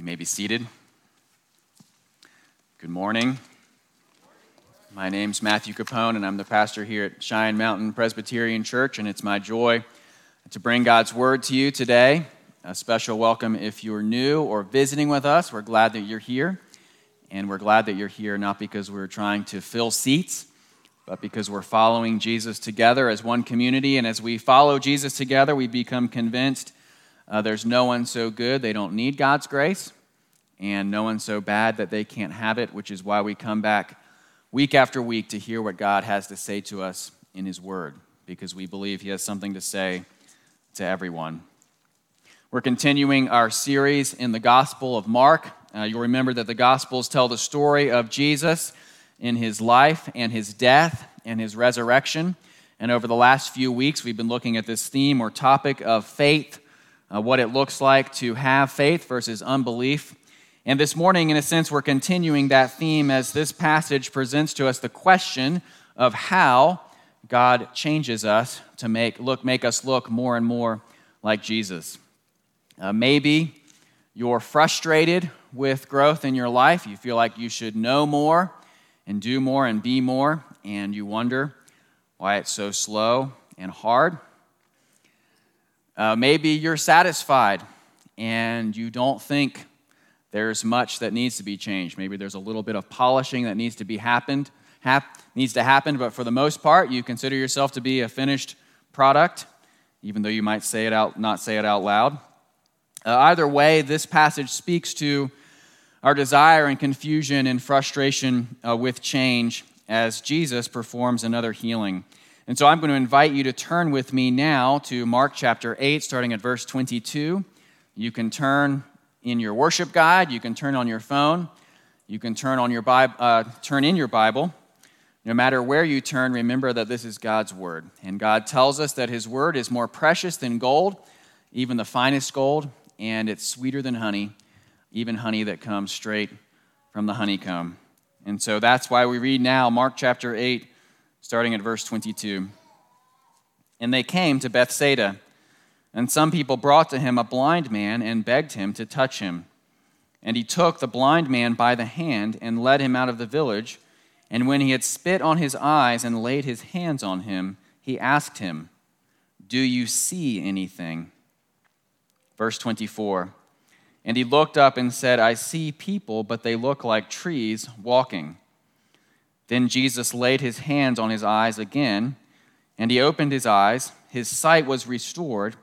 You may be seated. Good morning. My name's Matthew Capone, and I'm the pastor here at Cheyenne Mountain Presbyterian Church, and it's my joy to bring God's word to you today. A special welcome if you're new or visiting with us. We're glad that you're here, and we're glad that you're here not because we're trying to fill seats, but because we're following Jesus together as one community. And as we follow Jesus together, we become convinced uh, there's no one so good they don't need God's grace, and no one so bad that they can't have it, which is why we come back week after week to hear what God has to say to us in His Word, because we believe He has something to say to everyone. We're continuing our series in the Gospel of Mark. Uh, you'll remember that the Gospels tell the story of Jesus in his life and his death and his resurrection. And over the last few weeks, we've been looking at this theme or topic of faith, uh, what it looks like to have faith versus unbelief. And this morning, in a sense, we're continuing that theme as this passage presents to us the question of how God changes us to make, look, make us look more and more like Jesus. Uh, maybe you're frustrated with growth in your life. You feel like you should know more and do more and be more, and you wonder why it's so slow and hard. Uh, maybe you're satisfied and you don't think there's much that needs to be changed. Maybe there's a little bit of polishing that needs to be happened, hap, needs to happen, but for the most part, you consider yourself to be a finished product, even though you might say it out, not say it out loud. Uh, either way, this passage speaks to our desire and confusion and frustration uh, with change as Jesus performs another healing. And so I'm going to invite you to turn with me now to Mark chapter 8, starting at verse 22. You can turn in your worship guide, you can turn on your phone, you can turn, on your Bible, uh, turn in your Bible. No matter where you turn, remember that this is God's word. And God tells us that his word is more precious than gold, even the finest gold, and it's sweeter than honey, even honey that comes straight from the honeycomb. And so that's why we read now Mark chapter 8, starting at verse 22. And they came to Bethsaida. And some people brought to him a blind man and begged him to touch him. And he took the blind man by the hand and led him out of the village. And when he had spit on his eyes and laid his hands on him, he asked him, Do you see anything? Verse 24 And he looked up and said, I see people, but they look like trees walking. Then Jesus laid his hands on his eyes again, and he opened his eyes. His sight was restored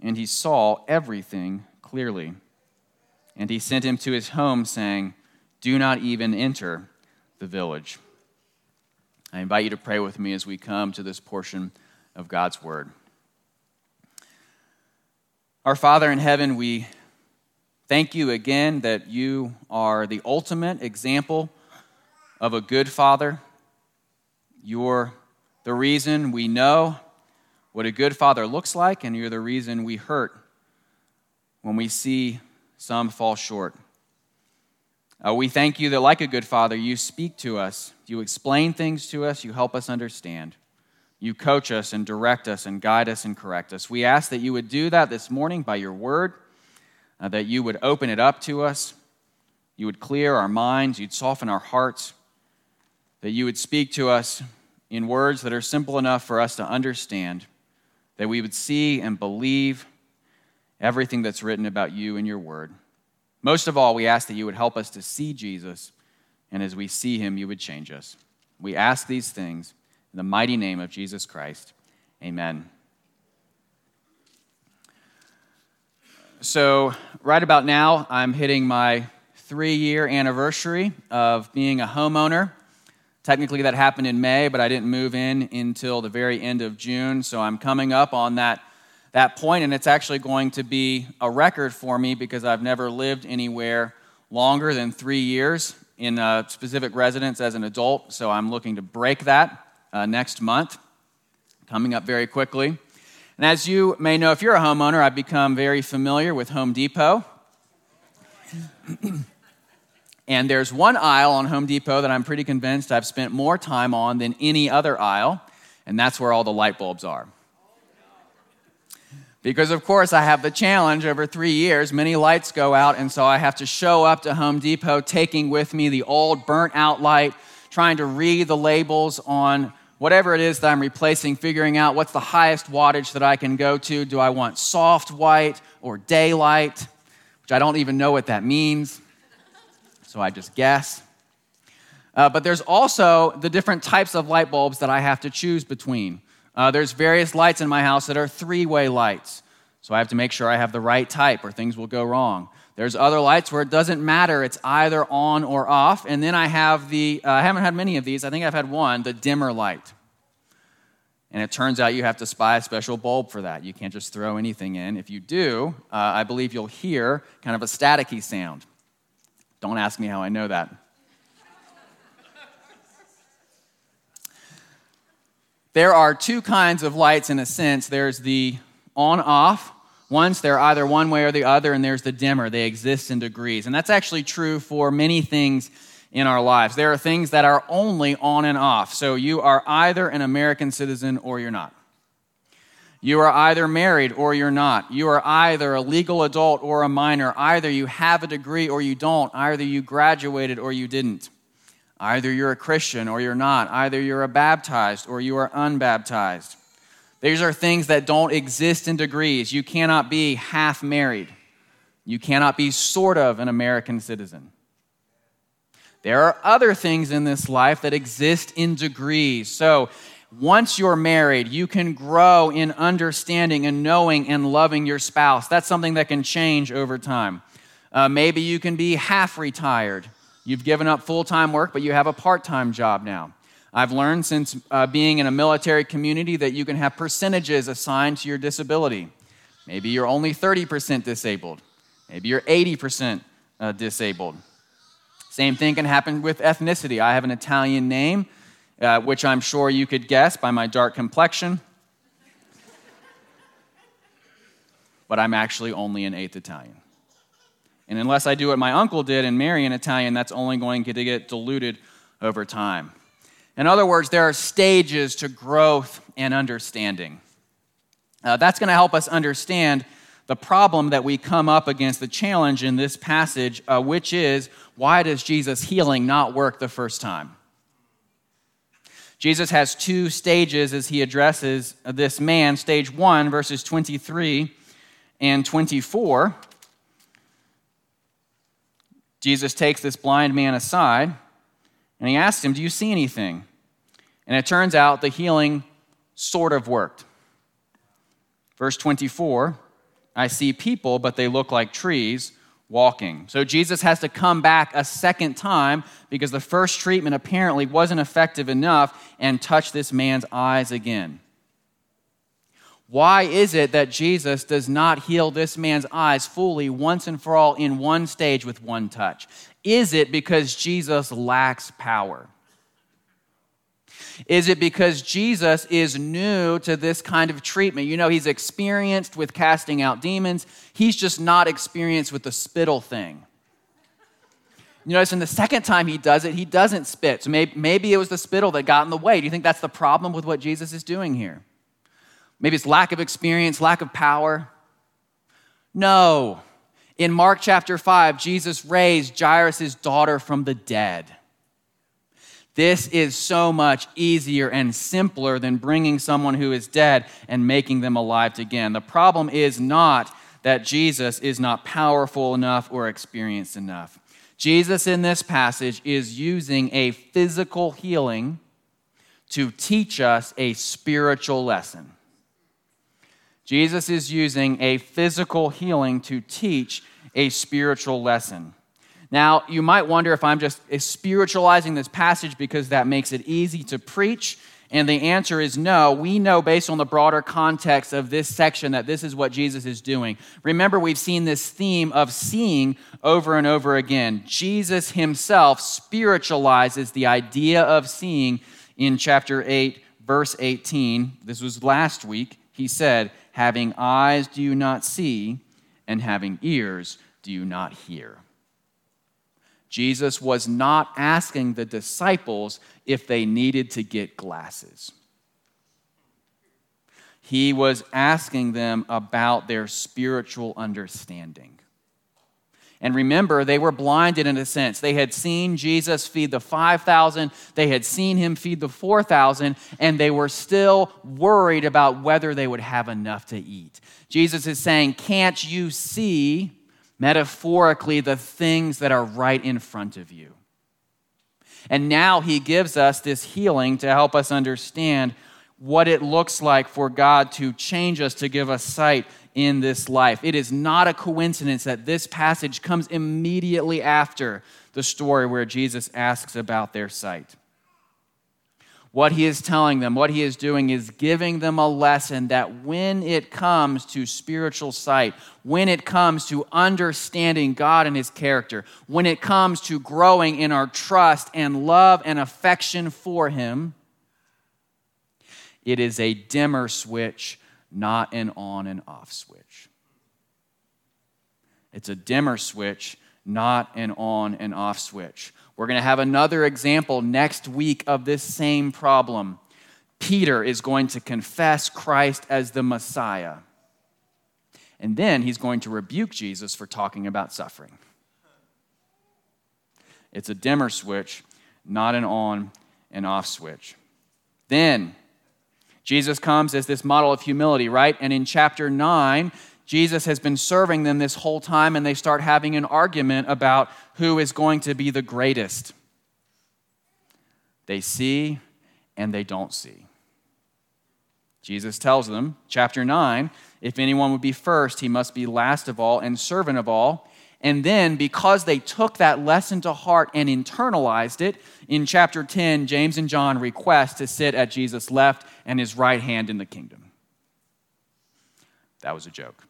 and he saw everything clearly. And he sent him to his home, saying, Do not even enter the village. I invite you to pray with me as we come to this portion of God's Word. Our Father in heaven, we thank you again that you are the ultimate example of a good Father. You're the reason we know what a good father looks like, and you're the reason we hurt when we see some fall short. Uh, we thank you that, like a good father, you speak to us, you explain things to us, you help us understand. You coach us and direct us and guide us and correct us. We ask that you would do that this morning by your word, uh, that you would open it up to us, you would clear our minds, you'd soften our hearts, that you would speak to us in words that are simple enough for us to understand that we would see and believe everything that's written about you in your word. Most of all, we ask that you would help us to see Jesus, and as we see him, you would change us. We ask these things in the mighty name of Jesus Christ. Amen. So, right about now, I'm hitting my three year anniversary of being a homeowner. Technically, that happened in May, but I didn't move in until the very end of June. So I'm coming up on that, that point, and it's actually going to be a record for me because I've never lived anywhere longer than three years in a specific residence as an adult. So I'm looking to break that uh, next month, coming up very quickly. And as you may know, if you're a homeowner, I've become very familiar with Home Depot. And there's one aisle on Home Depot that I'm pretty convinced I've spent more time on than any other aisle, and that's where all the light bulbs are. Because, of course, I have the challenge over three years. Many lights go out, and so I have to show up to Home Depot taking with me the old burnt out light, trying to read the labels on whatever it is that I'm replacing, figuring out what's the highest wattage that I can go to. Do I want soft white or daylight? Which I don't even know what that means, so I just guess. Uh, but there's also the different types of light bulbs that I have to choose between. Uh, there's various lights in my house that are three way lights. So I have to make sure I have the right type or things will go wrong. There's other lights where it doesn't matter, it's either on or off. And then I have the, uh, I haven't had many of these, I think I've had one, the dimmer light. And it turns out you have to spy a special bulb for that. You can't just throw anything in. If you do, uh, I believe you'll hear kind of a staticky sound. Don't ask me how I know that. There are two kinds of lights in a sense there's the on off. Once they're either one way or the other, and there's the dimmer. They exist in degrees. And that's actually true for many things in our lives. There are things that are only on and off. So you are either an American citizen or you're not. You are either married or you're not. You are either a legal adult or a minor. Either you have a degree or you don't. Either you graduated or you didn't. Either you're a Christian or you're not. Either you're a baptized or you are unbaptized. These are things that don't exist in degrees. You cannot be half married. You cannot be sort of an American citizen. There are other things in this life that exist in degrees. So, once you're married, you can grow in understanding and knowing and loving your spouse. That's something that can change over time. Uh, maybe you can be half retired. You've given up full time work, but you have a part time job now. I've learned since uh, being in a military community that you can have percentages assigned to your disability. Maybe you're only 30% disabled, maybe you're 80% uh, disabled. Same thing can happen with ethnicity. I have an Italian name, uh, which I'm sure you could guess by my dark complexion. but I'm actually only an eighth Italian. And unless I do what my uncle did and marry an Italian, that's only going to get diluted over time. In other words, there are stages to growth and understanding. Uh, that's going to help us understand the problem that we come up against, the challenge in this passage, uh, which is why does Jesus' healing not work the first time? Jesus has two stages as he addresses this man. Stage one, verses 23 and 24. Jesus takes this blind man aside and he asks him, Do you see anything? And it turns out the healing sort of worked. Verse 24 I see people, but they look like trees walking. So Jesus has to come back a second time because the first treatment apparently wasn't effective enough and touch this man's eyes again. Why is it that Jesus does not heal this man's eyes fully once and for all in one stage with one touch? Is it because Jesus lacks power? Is it because Jesus is new to this kind of treatment? You know, he's experienced with casting out demons, he's just not experienced with the spittle thing. You notice in the second time he does it, he doesn't spit. So maybe, maybe it was the spittle that got in the way. Do you think that's the problem with what Jesus is doing here? Maybe it's lack of experience, lack of power. No. In Mark chapter 5, Jesus raised Jairus' daughter from the dead. This is so much easier and simpler than bringing someone who is dead and making them alive again. The problem is not that Jesus is not powerful enough or experienced enough. Jesus in this passage is using a physical healing to teach us a spiritual lesson. Jesus is using a physical healing to teach a spiritual lesson. Now, you might wonder if I'm just spiritualizing this passage because that makes it easy to preach. And the answer is no. We know based on the broader context of this section that this is what Jesus is doing. Remember, we've seen this theme of seeing over and over again. Jesus himself spiritualizes the idea of seeing in chapter 8, verse 18. This was last week. He said, Having eyes, do you not see? And having ears, do you not hear? Jesus was not asking the disciples if they needed to get glasses. He was asking them about their spiritual understanding. And remember, they were blinded in a sense. They had seen Jesus feed the 5,000, they had seen him feed the 4,000, and they were still worried about whether they would have enough to eat. Jesus is saying, Can't you see, metaphorically, the things that are right in front of you? And now he gives us this healing to help us understand what it looks like for God to change us, to give us sight in this life. It is not a coincidence that this passage comes immediately after the story where Jesus asks about their sight. What he is telling them, what he is doing is giving them a lesson that when it comes to spiritual sight, when it comes to understanding God and his character, when it comes to growing in our trust and love and affection for him, it is a dimmer switch, not an on and off switch. It's a dimmer switch, not an on and off switch. We're going to have another example next week of this same problem. Peter is going to confess Christ as the Messiah. And then he's going to rebuke Jesus for talking about suffering. It's a dimmer switch, not an on and off switch. Then Jesus comes as this model of humility, right? And in chapter 9, Jesus has been serving them this whole time, and they start having an argument about who is going to be the greatest. They see and they don't see. Jesus tells them, chapter 9, if anyone would be first, he must be last of all and servant of all. And then, because they took that lesson to heart and internalized it, in chapter 10, James and John request to sit at Jesus' left and his right hand in the kingdom. That was a joke.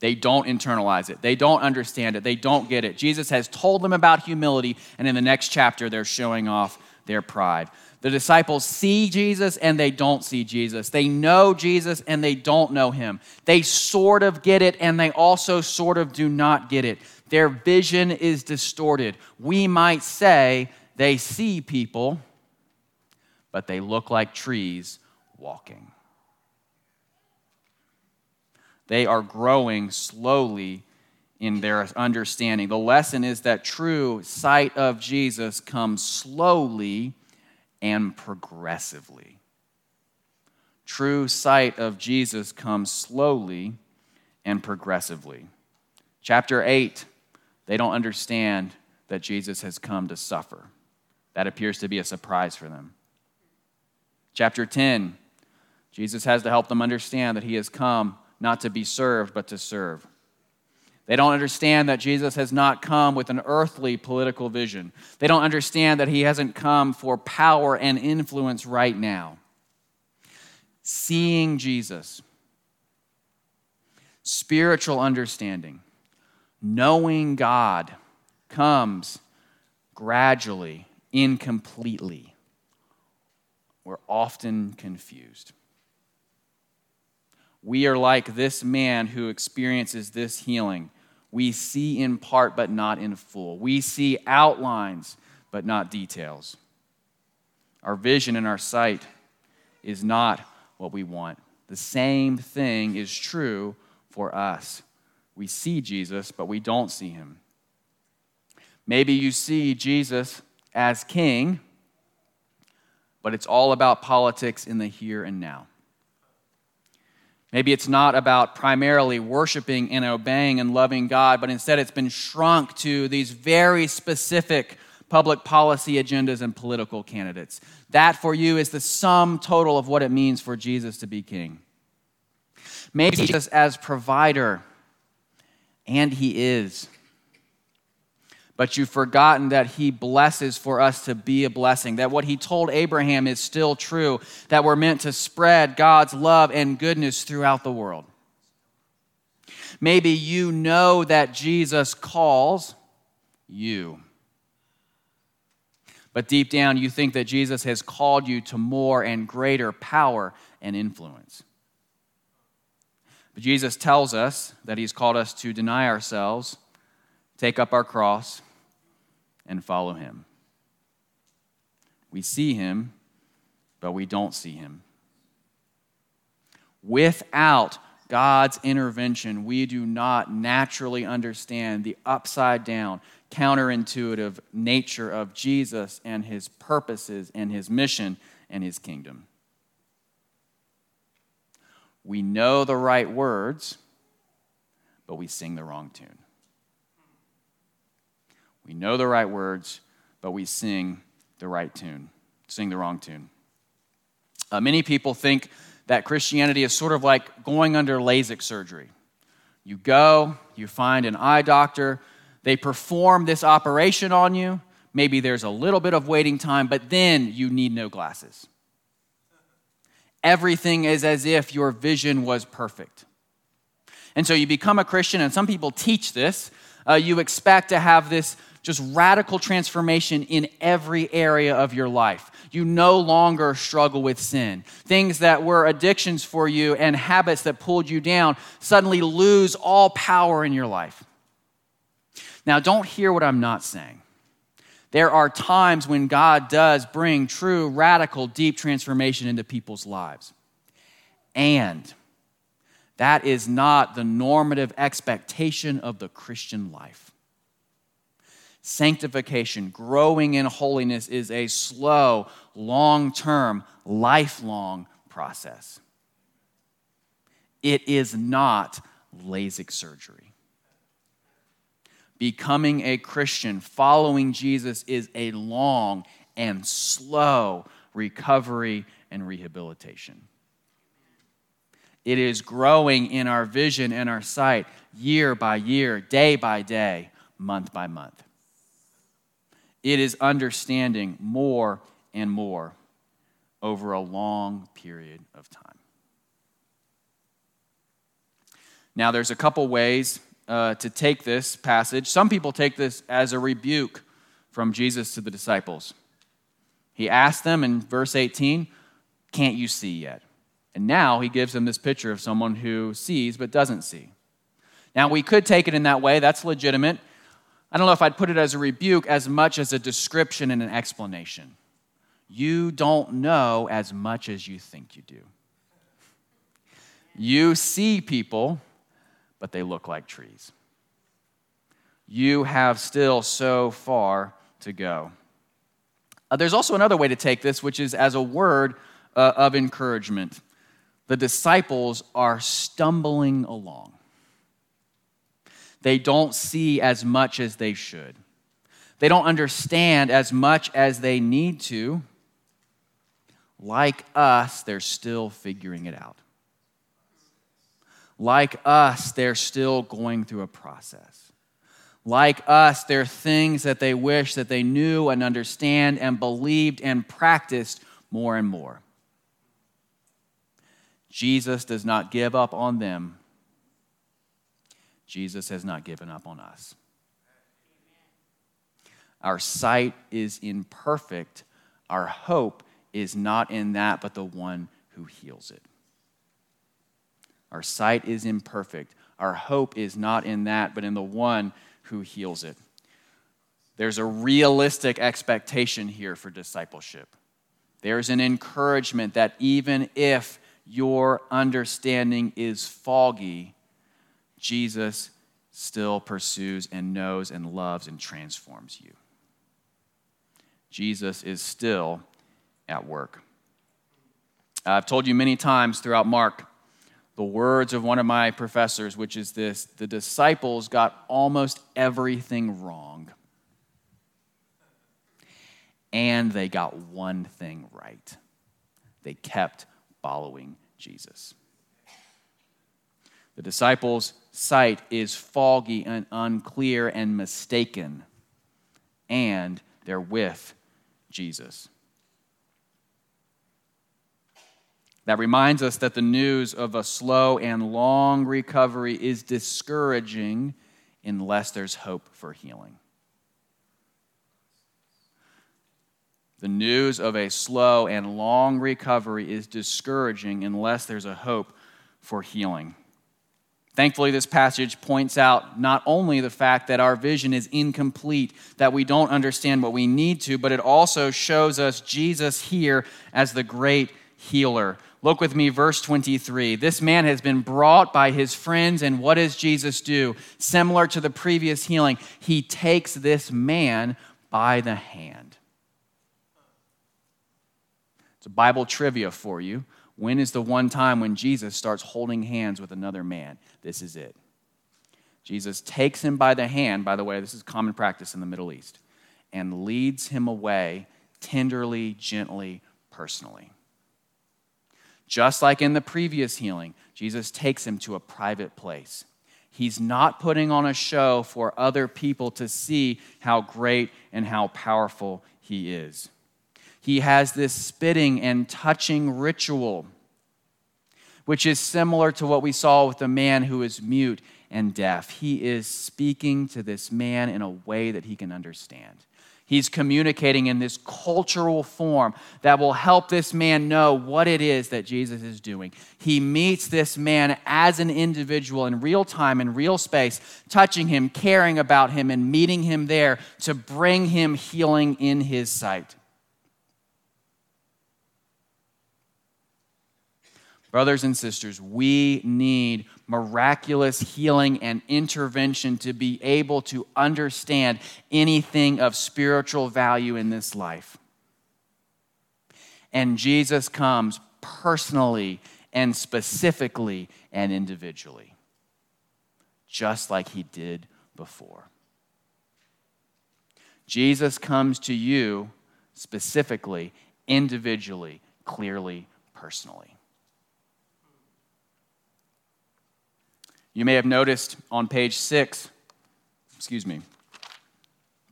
They don't internalize it. They don't understand it. They don't get it. Jesus has told them about humility, and in the next chapter, they're showing off their pride. The disciples see Jesus and they don't see Jesus. They know Jesus and they don't know him. They sort of get it and they also sort of do not get it. Their vision is distorted. We might say they see people, but they look like trees walking. They are growing slowly in their understanding. The lesson is that true sight of Jesus comes slowly and progressively. True sight of Jesus comes slowly and progressively. Chapter 8, they don't understand that Jesus has come to suffer. That appears to be a surprise for them. Chapter 10, Jesus has to help them understand that he has come not to be served, but to serve. They don't understand that Jesus has not come with an earthly political vision. They don't understand that he hasn't come for power and influence right now. Seeing Jesus, spiritual understanding, knowing God comes gradually, incompletely. We're often confused. We are like this man who experiences this healing. We see in part, but not in full. We see outlines, but not details. Our vision and our sight is not what we want. The same thing is true for us. We see Jesus, but we don't see him. Maybe you see Jesus as king, but it's all about politics in the here and now. Maybe it's not about primarily worshiping and obeying and loving God, but instead it's been shrunk to these very specific public policy agendas and political candidates. That for you is the sum total of what it means for Jesus to be king. Maybe Jesus as provider, and he is but you've forgotten that he blesses for us to be a blessing, that what he told Abraham is still true, that we're meant to spread God's love and goodness throughout the world. Maybe you know that Jesus calls you. But deep down, you think that Jesus has called you to more and greater power and influence. But Jesus tells us that he's called us to deny ourselves, take up our cross, and follow him. We see him, but we don't see him. Without God's intervention, we do not naturally understand the upside down, counterintuitive nature of Jesus and his purposes and his mission and his kingdom. We know the right words, but we sing the wrong tune. We know the right words, but we sing the right tune, sing the wrong tune. Uh, many people think that Christianity is sort of like going under LASIK surgery. You go, you find an eye doctor, they perform this operation on you. Maybe there's a little bit of waiting time, but then you need no glasses. Everything is as if your vision was perfect. And so you become a Christian, and some people teach this. Uh, you expect to have this just radical transformation in every area of your life. You no longer struggle with sin. Things that were addictions for you and habits that pulled you down suddenly lose all power in your life. Now, don't hear what I'm not saying. There are times when God does bring true, radical, deep transformation into people's lives. And that is not the normative expectation of the Christian life. Sanctification, growing in holiness, is a slow, long term, lifelong process. It is not LASIK surgery. Becoming a Christian, following Jesus, is a long and slow recovery and rehabilitation. It is growing in our vision and our sight year by year, day by day, month by month. It is understanding more and more over a long period of time. Now, there's a couple ways uh, to take this passage. Some people take this as a rebuke from Jesus to the disciples. He asked them in verse 18, Can't you see yet? And now he gives them this picture of someone who sees but doesn't see. Now, we could take it in that way, that's legitimate. I don't know if I'd put it as a rebuke as much as a description and an explanation. You don't know as much as you think you do. You see people, but they look like trees. You have still so far to go. Uh, there's also another way to take this, which is as a word uh, of encouragement. The disciples are stumbling along they don't see as much as they should. They don't understand as much as they need to. Like us, they're still figuring it out. Like us, they're still going through a process. Like us, there are things that they wish that they knew and understand and believed and practiced more and more. Jesus does not give up on them Jesus has not given up on us. Our sight is imperfect. Our hope is not in that, but the one who heals it. Our sight is imperfect. Our hope is not in that, but in the one who heals it. There's a realistic expectation here for discipleship. There's an encouragement that even if your understanding is foggy, Jesus still pursues and knows and loves and transforms you. Jesus is still at work. I've told you many times throughout Mark the words of one of my professors, which is this the disciples got almost everything wrong, and they got one thing right. They kept following Jesus. The disciples' sight is foggy and unclear and mistaken, and they're with Jesus. That reminds us that the news of a slow and long recovery is discouraging unless there's hope for healing. The news of a slow and long recovery is discouraging unless there's a hope for healing. Thankfully, this passage points out not only the fact that our vision is incomplete, that we don't understand what we need to, but it also shows us Jesus here as the great healer. Look with me, verse 23. This man has been brought by his friends, and what does Jesus do? Similar to the previous healing, he takes this man by the hand. It's a Bible trivia for you. When is the one time when Jesus starts holding hands with another man? This is it. Jesus takes him by the hand, by the way, this is common practice in the Middle East, and leads him away tenderly, gently, personally. Just like in the previous healing, Jesus takes him to a private place. He's not putting on a show for other people to see how great and how powerful he is. He has this spitting and touching ritual, which is similar to what we saw with the man who is mute and deaf. He is speaking to this man in a way that he can understand. He's communicating in this cultural form that will help this man know what it is that Jesus is doing. He meets this man as an individual in real time, in real space, touching him, caring about him, and meeting him there to bring him healing in his sight. Brothers and sisters, we need miraculous healing and intervention to be able to understand anything of spiritual value in this life. And Jesus comes personally and specifically and individually, just like he did before. Jesus comes to you specifically, individually, clearly, personally. You may have noticed on page six, excuse me,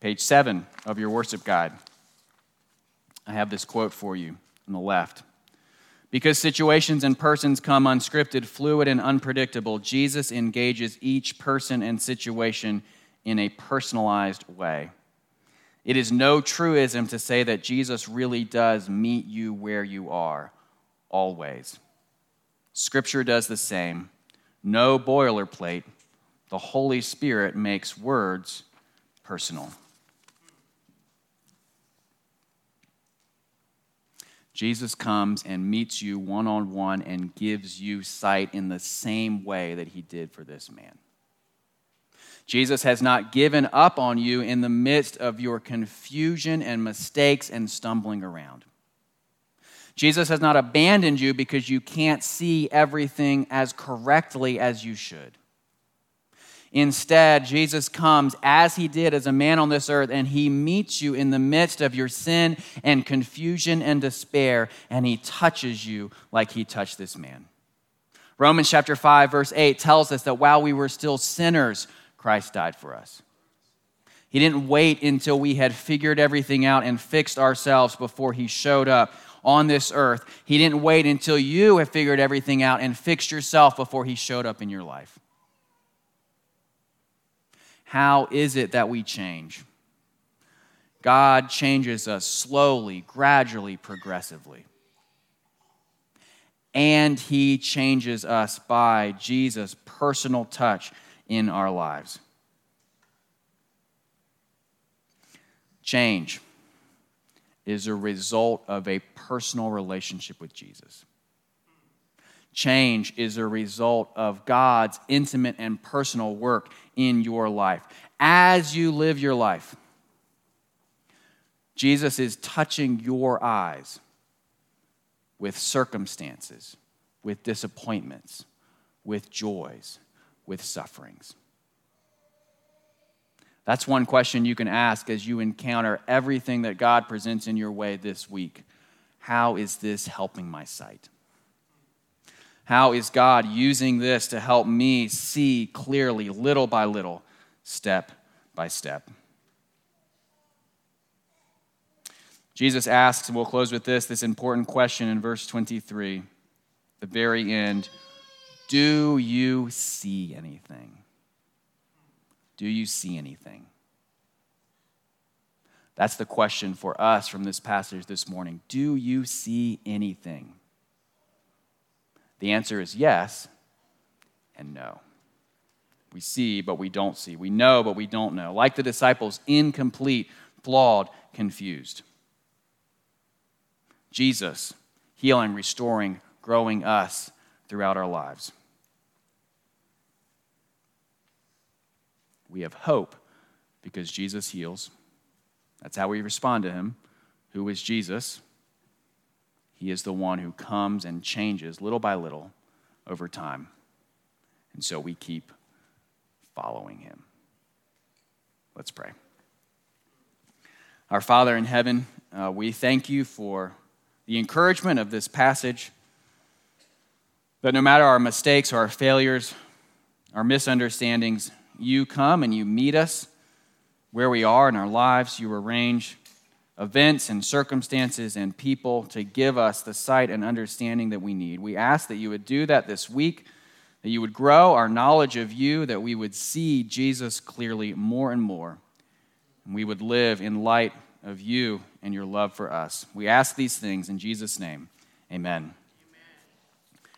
page seven of your worship guide, I have this quote for you on the left. Because situations and persons come unscripted, fluid, and unpredictable, Jesus engages each person and situation in a personalized way. It is no truism to say that Jesus really does meet you where you are, always. Scripture does the same no boilerplate. The Holy Spirit makes words personal. Jesus comes and meets you one on one and gives you sight in the same way that he did for this man. Jesus has not given up on you in the midst of your confusion and mistakes and stumbling around. Jesus has not abandoned you because you can't see everything as correctly as you should. Instead, Jesus comes as he did as a man on this earth, and he meets you in the midst of your sin and confusion and despair, and he touches you like he touched this man. Romans chapter 5, verse 8 tells us that while we were still sinners, Christ died for us. He didn't wait until we had figured everything out and fixed ourselves before he showed up on this earth. He didn't wait until you have figured everything out and fixed yourself before He showed up in your life. How is it that we change? God changes us slowly, gradually, progressively. And He changes us by Jesus' personal touch in our lives. Change is a result of a personal relationship with Jesus. Change is a result of God's intimate and personal work in your life. As you live your life, Jesus is touching your eyes with circumstances, with disappointments, with joys, with sufferings. That's one question you can ask as you encounter everything that God presents in your way this week. How is this helping my sight? How is God using this to help me see clearly, little by little, step by step? Jesus asks, and we'll close with this, this important question in verse 23, the very end Do you see anything? Do you see anything? That's the question for us from this passage this morning. Do you see anything? The answer is yes and no. We see, but we don't see. We know, but we don't know. Like the disciples, incomplete, flawed, confused. Jesus, healing, restoring, growing us throughout our lives. We have hope because Jesus heals. That's how we respond to him. Who is Jesus? He is the one who comes and changes little by little over time. And so we keep following him. Let's pray. Our Father in heaven, uh, we thank you for the encouragement of this passage that no matter our mistakes or our failures, our misunderstandings, you come and you meet us where we are in our lives. You arrange events and circumstances and people to give us the sight and understanding that we need. We ask that you would do that this week, that you would grow our knowledge of you, that we would see Jesus clearly more and more, and we would live in light of you and your love for us. We ask these things in Jesus' name. Amen.